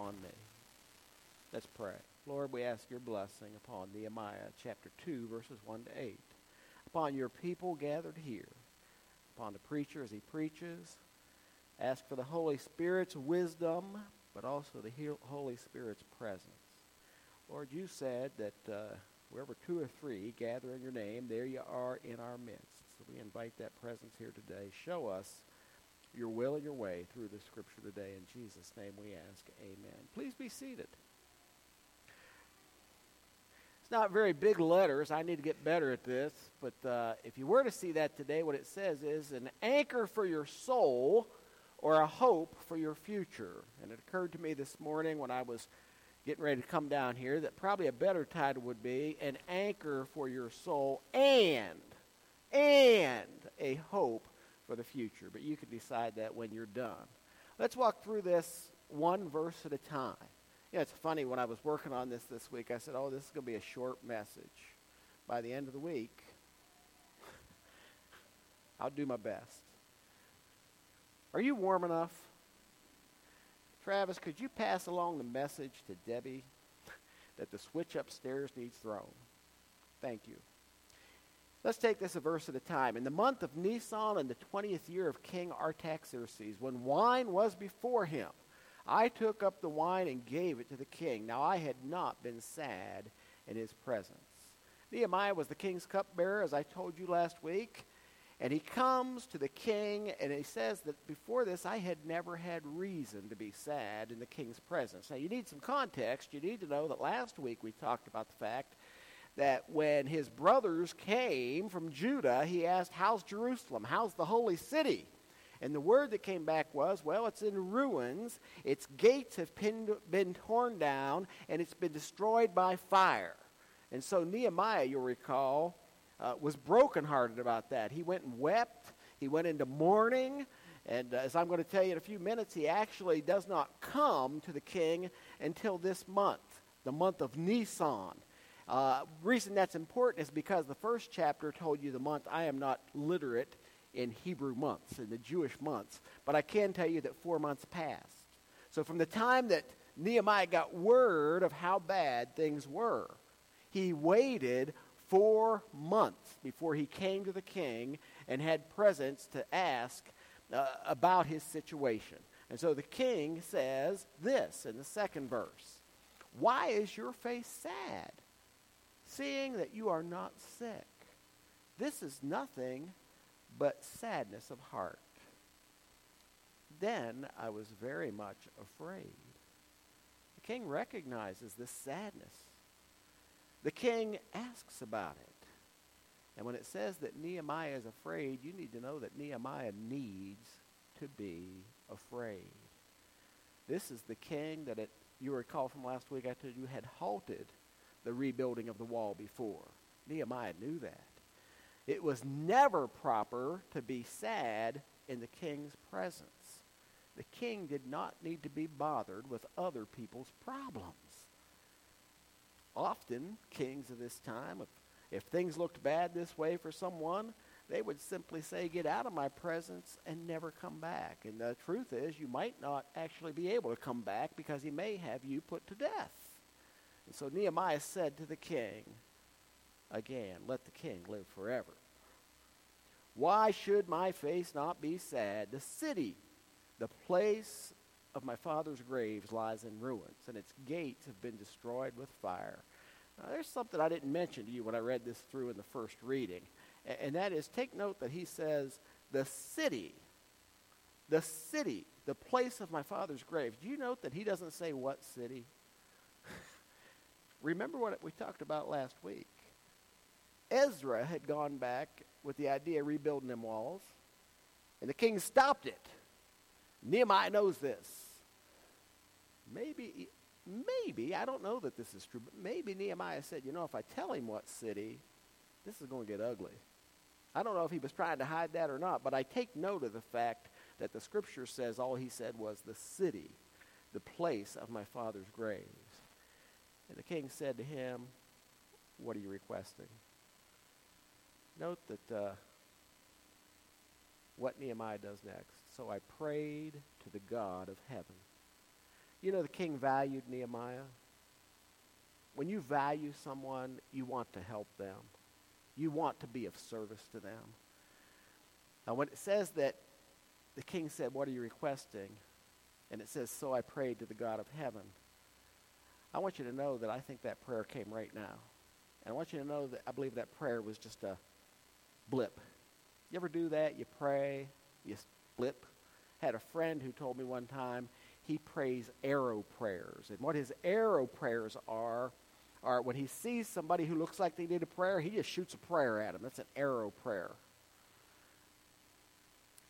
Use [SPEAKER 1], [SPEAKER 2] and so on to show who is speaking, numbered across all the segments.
[SPEAKER 1] upon me. Let's pray. Lord, we ask your blessing upon Nehemiah chapter 2, verses 1 to 8. Upon your people gathered here, upon the preacher as he preaches. Ask for the Holy Spirit's wisdom, but also the Holy Spirit's presence. Lord, you said that uh, wherever two or three gather in your name, there you are in our midst. So we invite that presence here today. Show us your will and your way through the scripture today. In Jesus' name we ask, amen. Please be seated. It's not very big letters. I need to get better at this. But uh, if you were to see that today, what it says is an anchor for your soul or a hope for your future. And it occurred to me this morning when I was getting ready to come down here that probably a better title would be an anchor for your soul and and a hope for the future. But you can decide that when you're done. Let's walk through this one verse at a time. You know, it's funny when I was working on this this week, I said, "Oh, this is going to be a short message." By the end of the week, I'll do my best. Are you warm enough? Travis, could you pass along the message to Debbie that the switch upstairs needs thrown? Thank you. Let's take this a verse at a time. In the month of Nisan in the 20th year of King Artaxerxes, when wine was before him, I took up the wine and gave it to the king. Now I had not been sad in his presence. Nehemiah was the king's cupbearer, as I told you last week. And he comes to the king and he says that before this I had never had reason to be sad in the king's presence. Now you need some context. You need to know that last week we talked about the fact that when his brothers came from Judah, he asked, How's Jerusalem? How's the holy city? And the word that came back was, Well, it's in ruins. Its gates have been, been torn down, and it's been destroyed by fire. And so Nehemiah, you'll recall, uh, was brokenhearted about that. He went and wept. He went into mourning. And uh, as I'm going to tell you in a few minutes, he actually does not come to the king until this month, the month of Nisan. Uh, reason that's important is because the first chapter told you the month. I am not literate in Hebrew months, in the Jewish months, but I can tell you that four months passed. So from the time that Nehemiah got word of how bad things were, he waited four months before he came to the king and had presents to ask uh, about his situation. And so the king says this in the second verse Why is your face sad, seeing that you are not sick? This is nothing but sadness of heart. Then I was very much afraid. The king recognizes this sadness. The king asks about it. And when it says that Nehemiah is afraid, you need to know that Nehemiah needs to be afraid. This is the king that, it, you recall from last week, I told you had halted the rebuilding of the wall before. Nehemiah knew that. It was never proper to be sad in the king's presence. The king did not need to be bothered with other people's problems often kings of this time, if, if things looked bad this way for someone, they would simply say, Get out of my presence and never come back. And the truth is, you might not actually be able to come back because he may have you put to death. And so Nehemiah said to the king, Again, let the king live forever. Why should my face not be sad? The city, the place of my father's graves lies in ruins, and its gates have been destroyed with fire. Now, there's something I didn't mention to you when I read this through in the first reading, and that is take note that he says, the city, the city, the place of my father's grave. Do you note that he doesn't say what city? Remember what we talked about last week. Ezra had gone back with the idea of rebuilding them walls, and the king stopped it. Nehemiah knows this. Maybe, maybe, I don't know that this is true, but maybe Nehemiah said, you know, if I tell him what city, this is going to get ugly. I don't know if he was trying to hide that or not, but I take note of the fact that the scripture says all he said was the city, the place of my father's graves. And the king said to him, What are you requesting? Note that uh, what Nehemiah does next. So I prayed to the God of heaven. You know, the king valued Nehemiah. When you value someone, you want to help them. You want to be of service to them. Now, when it says that the king said, What are you requesting? And it says, So I prayed to the God of heaven. I want you to know that I think that prayer came right now. And I want you to know that I believe that prayer was just a blip. You ever do that? You pray, you blip. Had a friend who told me one time he prays arrow prayers. And what his arrow prayers are, are when he sees somebody who looks like they need a prayer, he just shoots a prayer at them. That's an arrow prayer.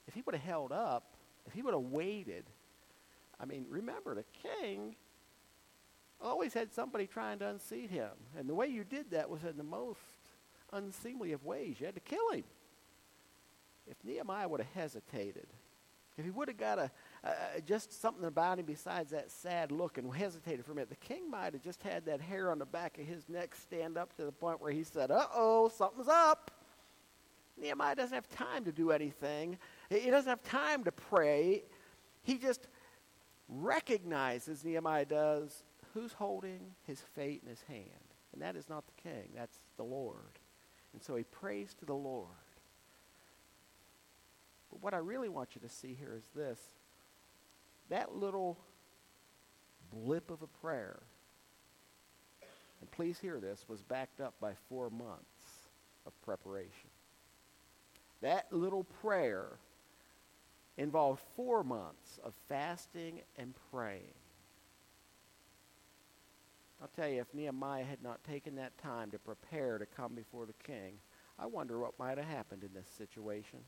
[SPEAKER 1] If he would have held up, if he would have waited, I mean, remember, the king always had somebody trying to unseat him. And the way you did that was in the most unseemly of ways. You had to kill him. If Nehemiah would have hesitated, if he would have got a, just something about him besides that sad look and hesitated for a minute, the king might have just had that hair on the back of his neck stand up to the point where he said, uh oh, something's up. Nehemiah doesn't have time to do anything. He doesn't have time to pray. He just recognizes, Nehemiah does, who's holding his fate in his hand. And that is not the king, that's the Lord. And so he prays to the Lord. But what I really want you to see here is this that little blip of a prayer, and please hear this, was backed up by four months of preparation. That little prayer involved four months of fasting and praying. I'll tell you, if Nehemiah had not taken that time to prepare to come before the king, I wonder what might have happened in this situation.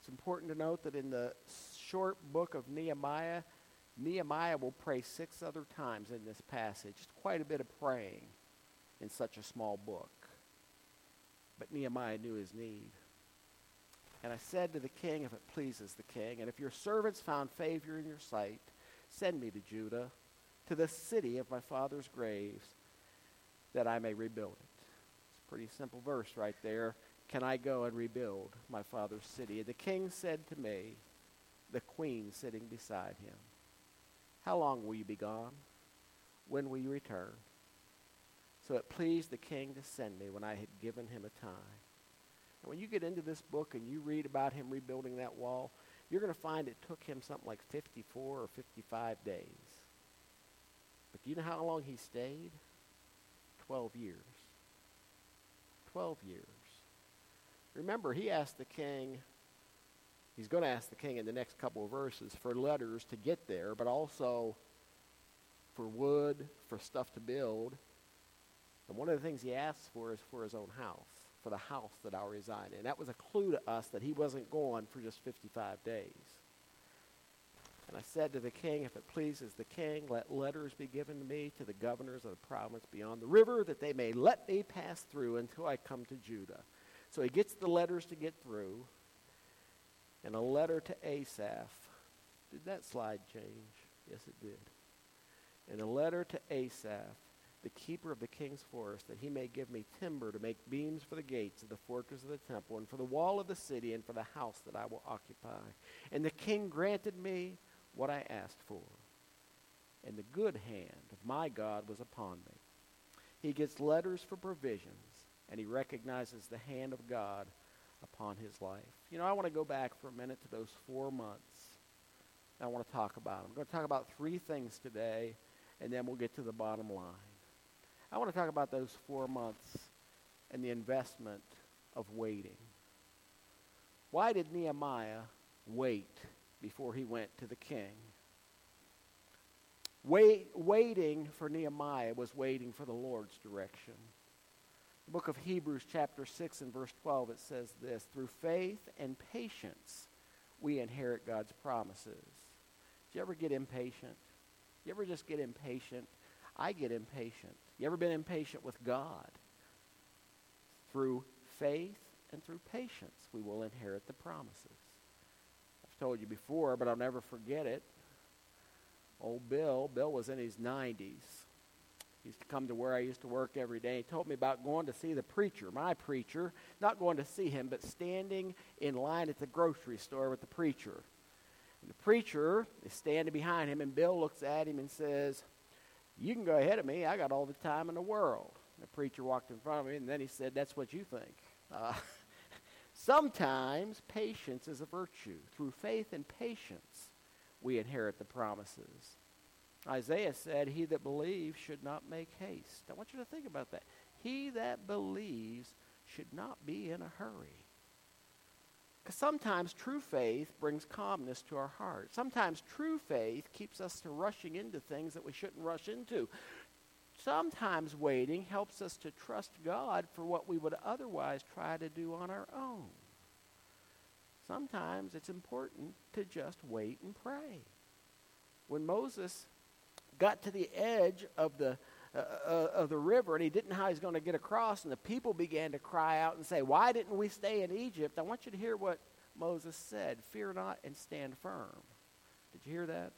[SPEAKER 1] It's important to note that in the short book of Nehemiah, Nehemiah will pray six other times in this passage. It's quite a bit of praying in such a small book. But Nehemiah knew his need. And I said to the king, if it pleases the king, and if your servants found favor in your sight, send me to Judah to the city of my father's graves that I may rebuild it. It's a pretty simple verse right there. Can I go and rebuild my father's city? The king said to me, the queen sitting beside him, How long will you be gone? When will you return? So it pleased the king to send me when I had given him a time. And when you get into this book and you read about him rebuilding that wall, you're going to find it took him something like 54 or 55 days. But do you know how long he stayed? 12 years. 12 years. Remember, he asked the king, he's going to ask the king in the next couple of verses for letters to get there, but also for wood, for stuff to build. And one of the things he asks for is for his own house, for the house that I'll reside in. That was a clue to us that he wasn't gone for just 55 days. And I said to the king, If it pleases the king, let letters be given to me to the governors of the province beyond the river, that they may let me pass through until I come to Judah. So he gets the letters to get through, and a letter to Asaph. Did that slide change? Yes, it did. And a letter to Asaph, the keeper of the king's forest, that he may give me timber to make beams for the gates of the fortress of the temple, and for the wall of the city, and for the house that I will occupy. And the king granted me what I asked for. And the good hand of my God was upon me. He gets letters for provisions, and he recognizes the hand of God upon his life. You know, I want to go back for a minute to those four months. I want to talk about them. I'm going to talk about three things today, and then we'll get to the bottom line. I want to talk about those four months and the investment of waiting. Why did Nehemiah wait before he went to the king. Wait, waiting for Nehemiah was waiting for the Lord's direction. The book of Hebrews, chapter 6, and verse 12, it says this Through faith and patience, we inherit God's promises. Do you ever get impatient? You ever just get impatient? I get impatient. You ever been impatient with God? Through faith and through patience, we will inherit the promises told you before, but I'll never forget it. Old Bill, Bill was in his 90s. He used to come to where I used to work every day. He told me about going to see the preacher, my preacher, not going to see him, but standing in line at the grocery store with the preacher. And the preacher is standing behind him, and Bill looks at him and says, You can go ahead of me. I got all the time in the world. The preacher walked in front of me, and then he said, That's what you think. Uh, sometimes patience is a virtue. Through faith and patience, we inherit the promises. Isaiah said, He that believes should not make haste. I want you to think about that. He that believes should not be in a hurry. Because sometimes true faith brings calmness to our heart. Sometimes true faith keeps us from rushing into things that we shouldn't rush into. Sometimes waiting helps us to trust God for what we would otherwise try to do on our own. Sometimes it's important to just wait and pray. When Moses got to the edge of the uh, uh, of the river and he didn't know how he's going to get across and the people began to cry out and say why didn't we stay in egypt i want you to hear what moses said fear not and stand firm did you hear that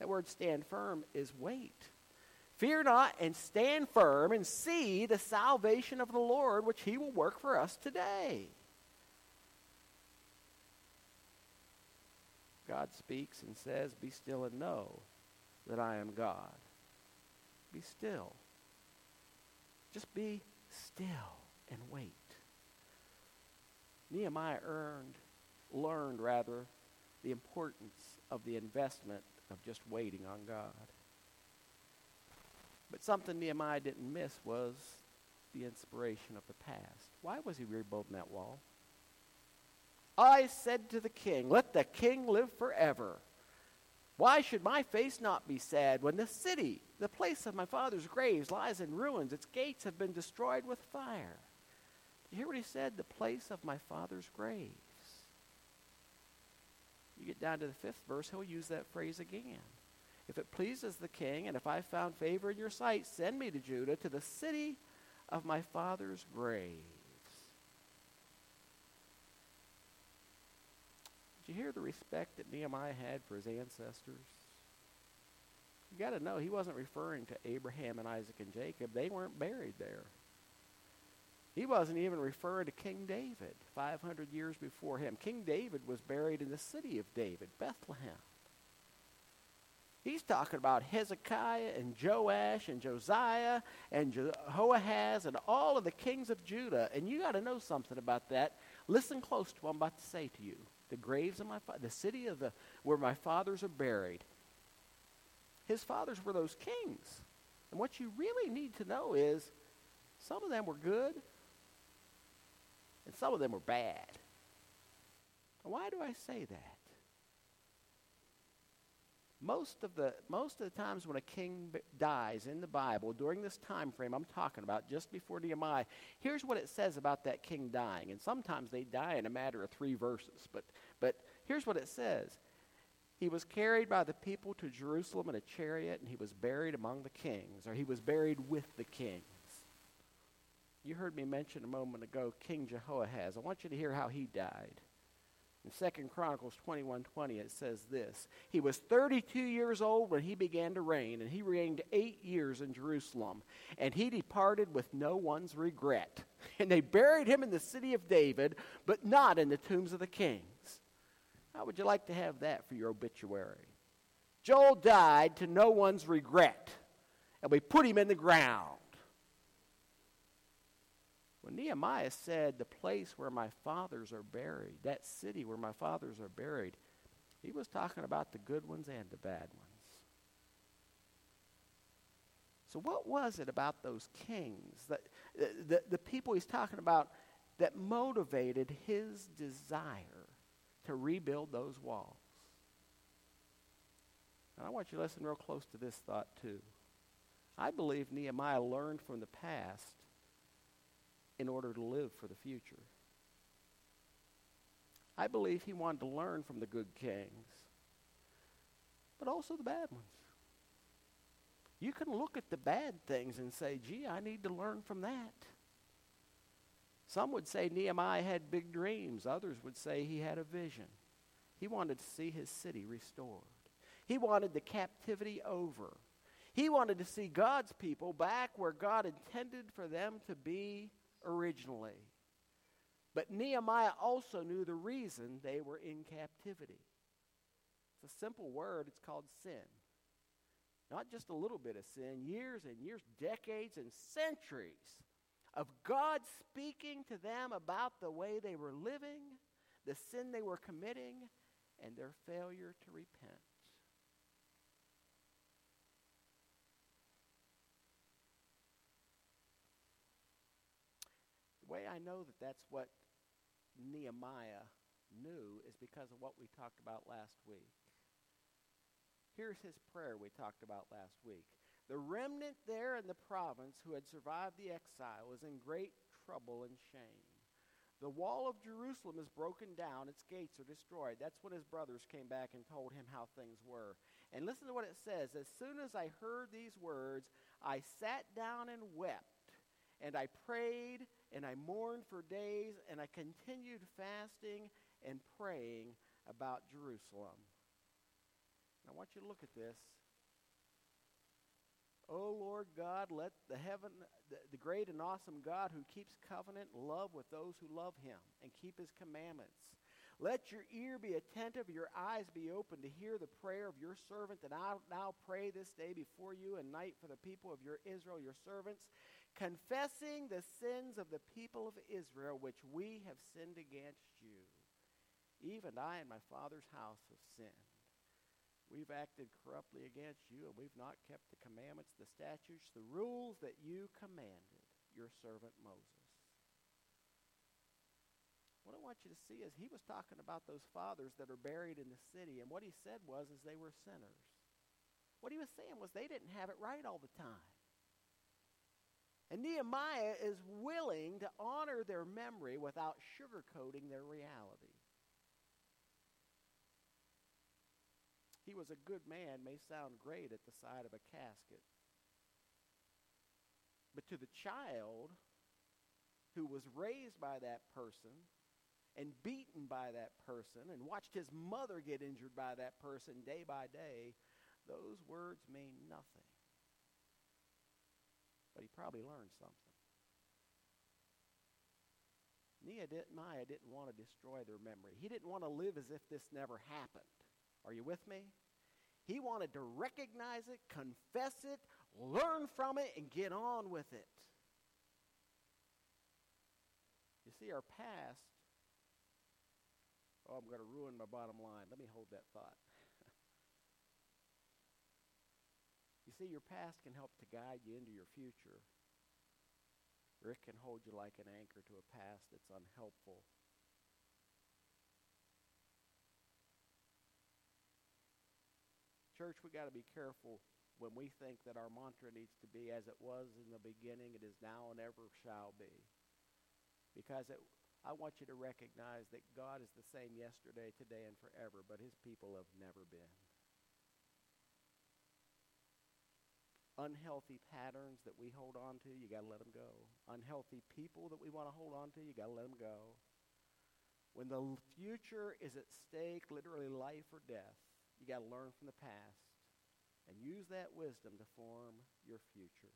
[SPEAKER 1] that word stand firm is wait fear not and stand firm and see the salvation of the lord which he will work for us today god speaks and says be still and know that I am God. Be still. Just be still and wait. Nehemiah earned, learned rather, the importance of the investment of just waiting on God. But something Nehemiah didn't miss was the inspiration of the past. Why was he rebuilding that wall? I said to the king, Let the king live forever. Why should my face not be sad when the city, the place of my father's graves, lies in ruins? Its gates have been destroyed with fire. You hear what he said? The place of my father's graves. You get down to the fifth verse, he'll use that phrase again. If it pleases the king, and if I found favor in your sight, send me to Judah, to the city of my father's graves. Did you hear the respect that Nehemiah had for his ancestors? You got to know he wasn't referring to Abraham and Isaac and Jacob. They weren't buried there. He wasn't even referring to King David 500 years before him. King David was buried in the city of David, Bethlehem. He's talking about Hezekiah and Joash and Josiah and Jehoahaz and all of the kings of Judah. And you got to know something about that. Listen close to what I'm about to say to you the graves of my fa- the city of the where my fathers are buried. His fathers were those kings. And what you really need to know is some of them were good and some of them were bad. Why do I say that? Most of the most of the times when a king dies in the bible during this time frame i'm talking about just before nehemiah here's what it says about that king dying. And sometimes they die in a matter of three verses but but here's what it says. He was carried by the people to jerusalem in a chariot and he was buried among the kings or he was buried with the kings. You heard me mention a moment ago king jehoahaz. I want you to hear how he died in 2 Chronicles 21 20, it says this He was 32 years old when he began to reign, and he reigned eight years in Jerusalem. And he departed with no one's regret. And they buried him in the city of David, but not in the tombs of the kings. How would you like to have that for your obituary? Joel died to no one's regret, and we put him in the ground. When Nehemiah said, The place where my fathers are buried, that city where my fathers are buried, he was talking about the good ones and the bad ones. So, what was it about those kings, that, the, the, the people he's talking about, that motivated his desire to rebuild those walls? And I want you to listen real close to this thought, too. I believe Nehemiah learned from the past in order to live for the future. I believe he wanted to learn from the good kings, but also the bad ones. You can look at the bad things and say, gee, I need to learn from that. Some would say Nehemiah had big dreams. Others would say he had a vision. He wanted to see his city restored. He wanted the captivity over. He wanted to see God's people back where God intended for them to be originally. But Nehemiah also knew the reason they were in captivity. It's a simple word. It's called sin. Not just a little bit of sin, years and years, decades and centuries of God speaking to them about the way they were living, the sin they were committing, and their failure to repent. The way I know that that's what Nehemiah knew is because of what we talked about last week. Here's his prayer we talked about last week. The remnant there in the province who had survived the exile was in great trouble and shame. The wall of Jerusalem is broken down, its gates are destroyed. That's when his brothers came back and told him how things were. And listen to what it says As soon as I heard these words, I sat down and wept, and I prayed, and I mourned for days, and I continued fasting and praying about Jerusalem. I want you to look at this. Oh Lord God, let the heaven, the, great and awesome God who keeps covenant love with those who love him and keep his commandments. Let your ear be attentive, your eyes be open to hear the prayer of your servant that I now pray this day before you and night for the people of your Israel, your servants, confessing the sins of the people of Israel which we have sinned against you. Even I and my father's house have sinned. We've acted corruptly against you, and we've not kept the commandments, the statutes, the rules that you commanded your servant Moses. What I want you to see is he was talking about those fathers that are buried in the city, and what he said was is they were sinners. What he was saying was they didn't have it right all the time. And Nehemiah is willing to honor their memory without sugarcoating their reality. He was a good man may sound great at the side of a casket. But to the child who was raised by that person and beaten by that person and watched his mother get injured by that person day by day, those words mean nothing but he probably learned something. Nehemiah didn't want to destroy their memory. He didn't want to live as if this never happened. Are you with me? He wanted to recognize it, confess it, learn from it, and get on with it. You see, our past. Oh, I'm going to ruin my bottom line. Let me hold that thought. You see, your past can help to guide you into your future, or it can hold you like an anchor to a past that's unhelpful. Church, we got to be careful when we think that our mantra needs to be as it was in the beginning, it is now and ever shall be. Because it, I want you to recognize that God is the same yesterday, today, and forever, but his people have never been. Unhealthy patterns that we hold on to, you got to let them go. Unhealthy people that we want to hold on to, you got to let them go. When the future is at stake, literally life or death, you got to learn from the past and use that wisdom to form your future.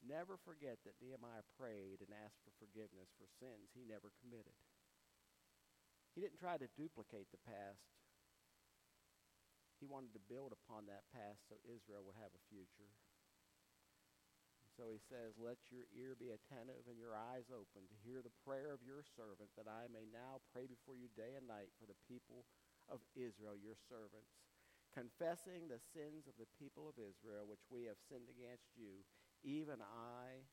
[SPEAKER 1] Never forget that Nehemiah prayed and asked for forgiveness for sins he never committed. He didn't try to duplicate the past. He wanted to build upon that past so Israel would have a future. So he says, Let your ear be attentive and your eyes open to hear the prayer of your servant, that I may now pray before you day and night for the people of Israel, your servants, confessing the sins of the people of Israel which we have sinned against you, even I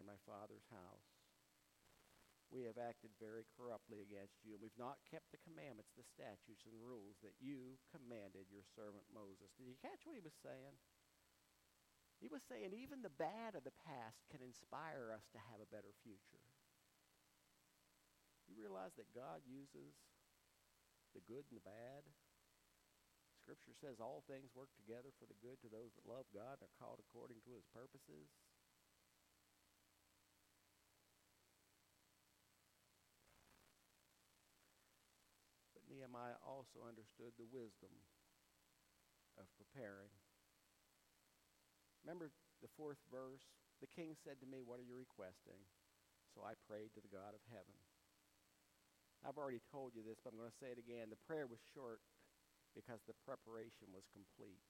[SPEAKER 1] and my father's house we have acted very corruptly against you, and we've not kept the commandments, the statutes, and rules that you commanded your servant Moses. Did you catch what he was saying? He was saying even the bad of the past can inspire us to have a better future. You realize that God uses the good and the bad? Scripture says all things work together for the good to those that love God and are called according to his purposes. Nehemiah also understood the wisdom of preparing. Remember the fourth verse? The king said to me, What are you requesting? So I prayed to the God of heaven. I've already told you this, but I'm going to say it again. The prayer was short because the preparation was complete.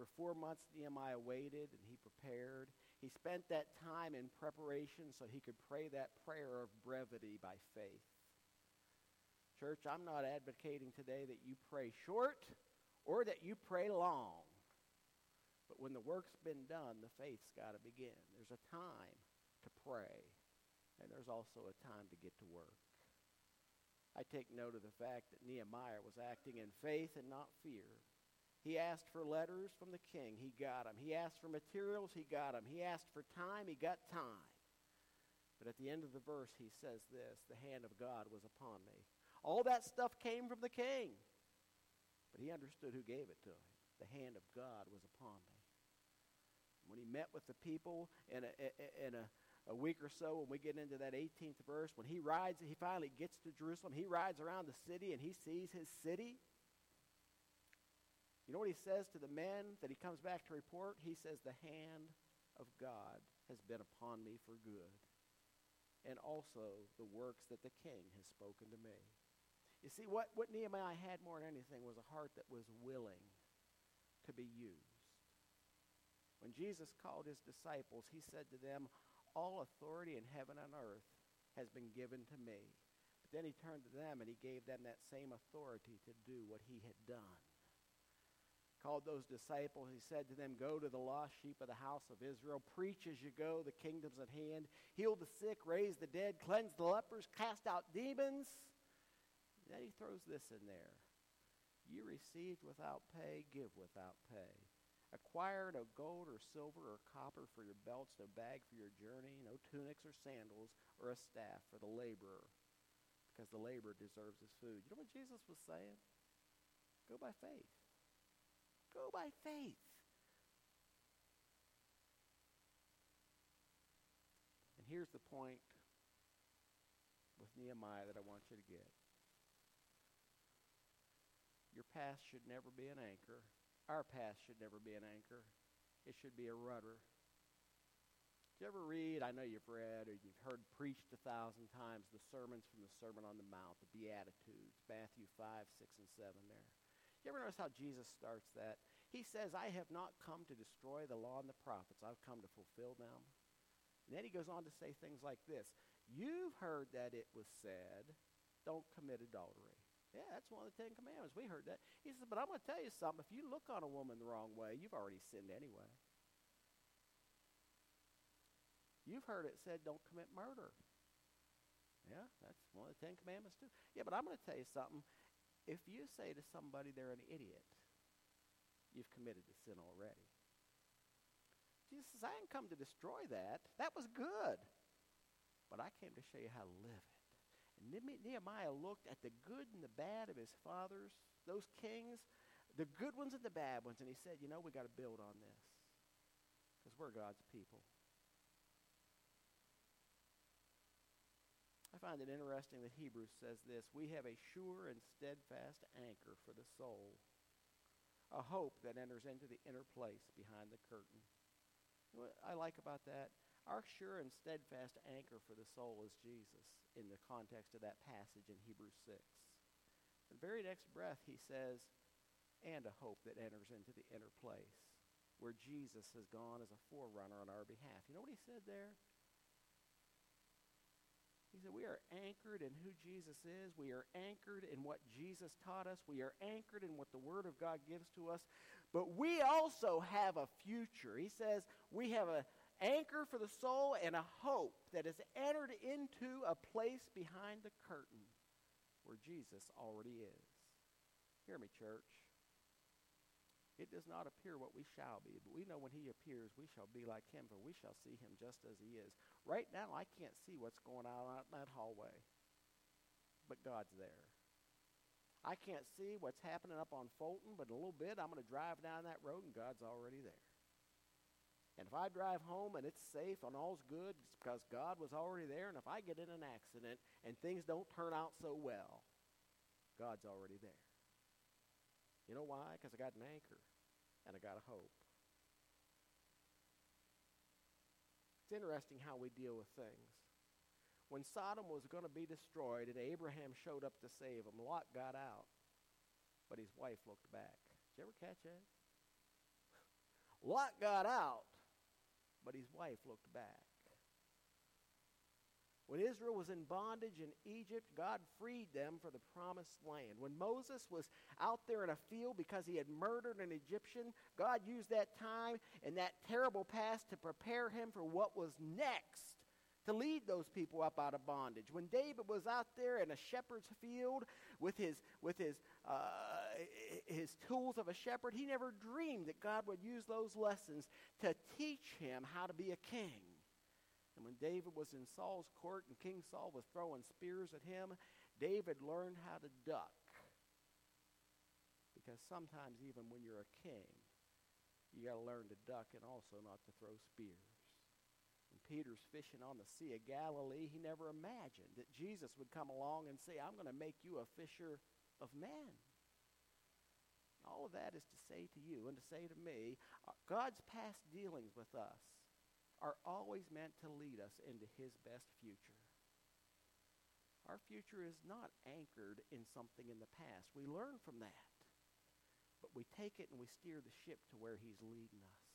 [SPEAKER 1] For four months, Nehemiah waited and he prepared. He spent that time in preparation so he could pray that prayer of brevity by faith. Church, I'm not advocating today that you pray short or that you pray long. But when the work's been done, the faith's got to begin. There's a time to pray, and there's also a time to get to work. I take note of the fact that Nehemiah was acting in faith and not fear. He asked for letters from the king. He got them. He asked for materials. He got them. He asked for time. He got time. But at the end of the verse, he says this The hand of God was upon me. All that stuff came from the king. But he understood who gave it to him. The hand of God was upon me. When he met with the people in a, in a, a week or so, when we get into that 18th verse, when he rides, he finally gets to Jerusalem, he rides around the city and he sees his city. You know what he says to the men that he comes back to report? He says, The hand of God has been upon me for good, and also the works that the king has spoken to me. You see, what, what Nehemiah had more than anything was a heart that was willing to be used. When Jesus called his disciples, he said to them, All authority in heaven and earth has been given to me. But then he turned to them and he gave them that same authority to do what he had done. Called those disciples, he said to them, Go to the lost sheep of the house of Israel, preach as you go, the kingdom's at hand, heal the sick, raise the dead, cleanse the lepers, cast out demons. Then he throws this in there. You received without pay, give without pay. Acquire no gold or silver or copper for your belts, no bag for your journey, no tunics or sandals, or a staff for the laborer, because the laborer deserves his food. You know what Jesus was saying? Go by faith. Go by faith. And here's the point with Nehemiah that I want you to get. Your past should never be an anchor. Our past should never be an anchor. It should be a rudder. Did you ever read, I know you've read or you've heard preached a thousand times, the sermons from the Sermon on the Mount, the Beatitudes, Matthew 5, 6, and 7 there. You ever notice how Jesus starts that? He says, I have not come to destroy the law and the prophets. I've come to fulfill them. And then he goes on to say things like this You've heard that it was said, don't commit adultery. Yeah, that's one of the Ten Commandments. We heard that. He says, but I'm going to tell you something. If you look on a woman the wrong way, you've already sinned anyway. You've heard it said, don't commit murder. Yeah, that's one of the Ten Commandments too. Yeah, but I'm going to tell you something. If you say to somebody they're an idiot, you've committed the sin already. Jesus says, I didn't come to destroy that. That was good. But I came to show you how to live it. And Nehemiah looked at the good and the bad of his fathers, those kings, the good ones and the bad ones, and he said, you know, we got to build on this because we're God's people. I find it interesting that Hebrews says this We have a sure and steadfast anchor for the soul, a hope that enters into the inner place behind the curtain. what I like about that? Our sure and steadfast anchor for the soul is Jesus in the context of that passage in Hebrews 6. The very next breath, he says, and a hope that enters into the inner place where Jesus has gone as a forerunner on our behalf. You know what he said there? He said, We are anchored in who Jesus is. We are anchored in what Jesus taught us. We are anchored in what the Word of God gives to us. But we also have a future. He says, We have a, anchor for the soul and a hope that has entered into a place behind the curtain where Jesus already is. Hear me, church. It does not appear what we shall be, but we know when he appears, we shall be like him, for we shall see him just as he is. Right now, I can't see what's going on out in that hallway, but God's there. I can't see what's happening up on Fulton, but in a little bit, I'm going to drive down that road, and God's already there. And if I drive home and it's safe and all's good, it's because God was already there. And if I get in an accident and things don't turn out so well, God's already there. You know why? Because I got an anchor and I got a hope. It's interesting how we deal with things. When Sodom was going to be destroyed and Abraham showed up to save them, Lot got out. but his wife looked back. Did you ever catch that? Lot got out, but his wife looked back. When Israel was in bondage in Egypt, God freed them for the promised land. When Moses was out there in a field because he had murdered an Egyptian, God used that time and that terrible past to prepare him for what was next to lead those people up out of bondage. When David was out there in a shepherd's field with his, with his, uh, Uh, his tools of a shepherd, he never dreamed that God would use those lessons to teach him how to be a king. And when David was in Saul's court and King Saul was throwing spears at him, David learned how to duck. Because sometimes, even when you're a king, you got to learn to duck and also not to throw spears. When Peter's fishing on the Sea of Galilee, he never imagined that Jesus would come along and say, I'm going to make you a fisher of men. All of that is to say to you and to say to me, uh, God's past dealings with us are always meant to lead us into his best future. Our future is not anchored in something in the past. We learn from that. But we take it and we steer the ship to where he's leading us.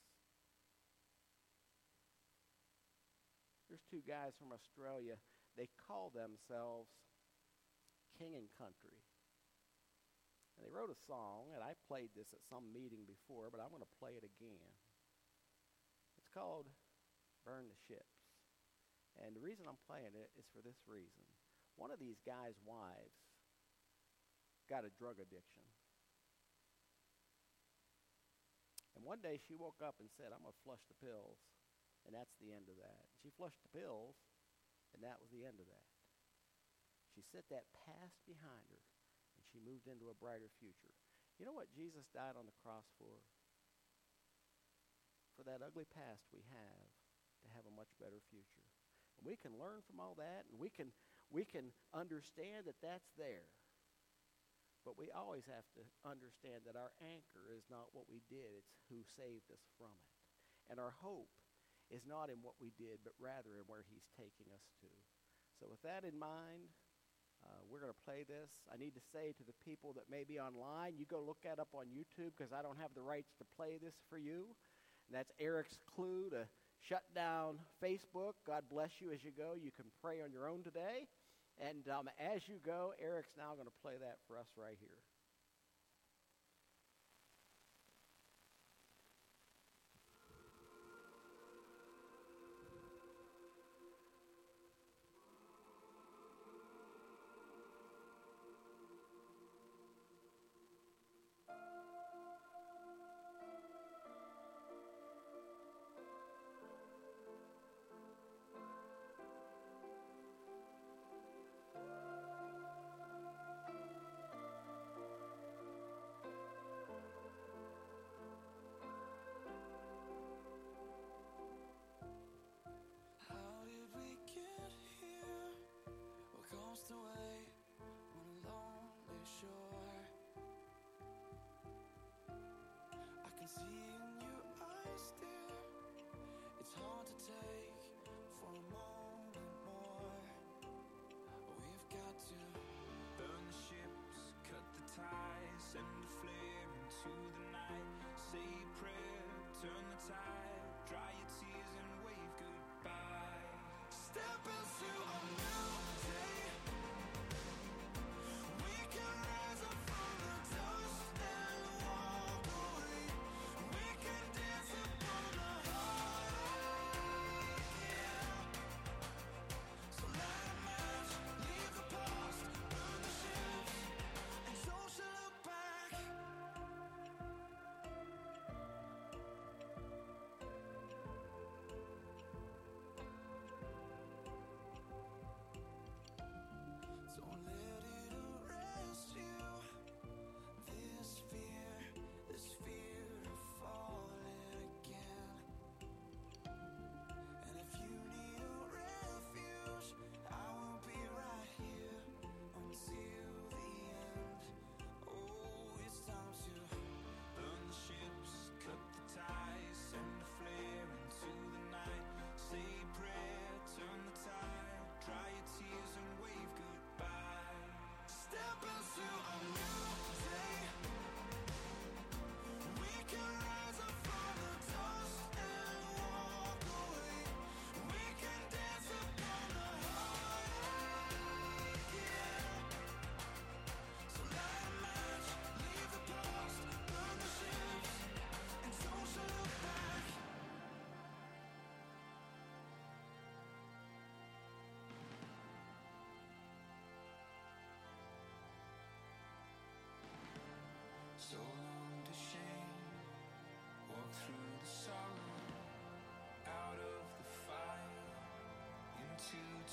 [SPEAKER 1] There's two guys from Australia. They call themselves King and Country. And they wrote a song, and I played this at some meeting before, but I'm going to play it again. It's called burn the ships. And the reason I'm playing it is for this reason. One of these guys' wives got a drug addiction. And one day she woke up and said, I'm going to flush the pills. And that's the end of that. She flushed the pills, and that was the end of that. She set that past behind her, she moved into a brighter future. You know what Jesus died on the cross for? For that ugly past we have to have a much better future. And we can learn from all that, and we can, we can understand that that's there. But we always have to understand that our anchor is not what we did, it's who saved us from it. And our hope is not in what we did, but rather in where he's taking us to. So with that in mind, uh, we're going to play this. I need to say to the people that may be online, you go look that up on YouTube because I don't have the rights to play this for you. And that's Eric's clue to shut down Facebook. God bless you as you go. You can pray on your own today. And um, as you go, Eric's now going to play that for us right here.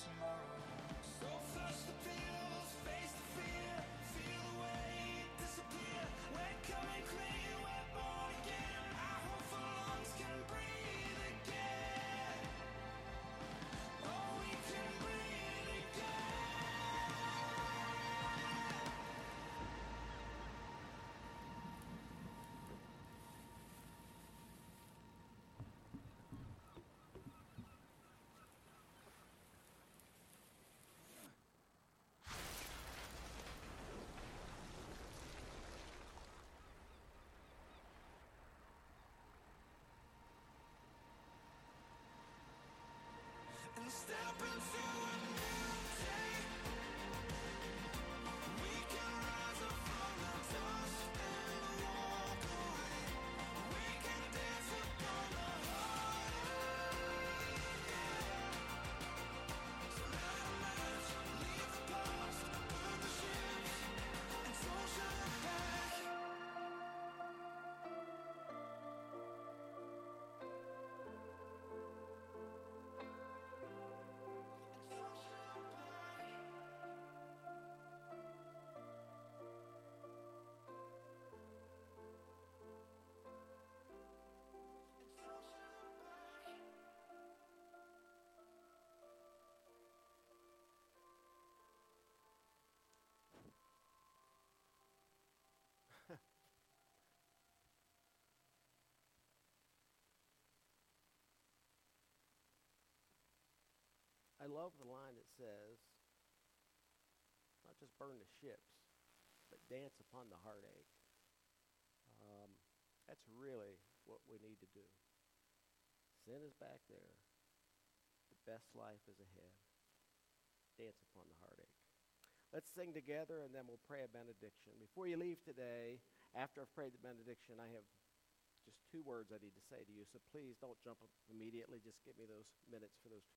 [SPEAKER 2] tomorrow. So fast appealing.
[SPEAKER 1] I love the line that says, not just burn the ships, but dance upon the heartache. Um, that's really what we need to do. Sin is back there. The best life is ahead. Dance upon the heartache. Let's sing together and then we'll pray a benediction. Before you leave today, after I've prayed the benediction, I have just two words I need to say to you. So please don't jump up immediately. Just give me those minutes for those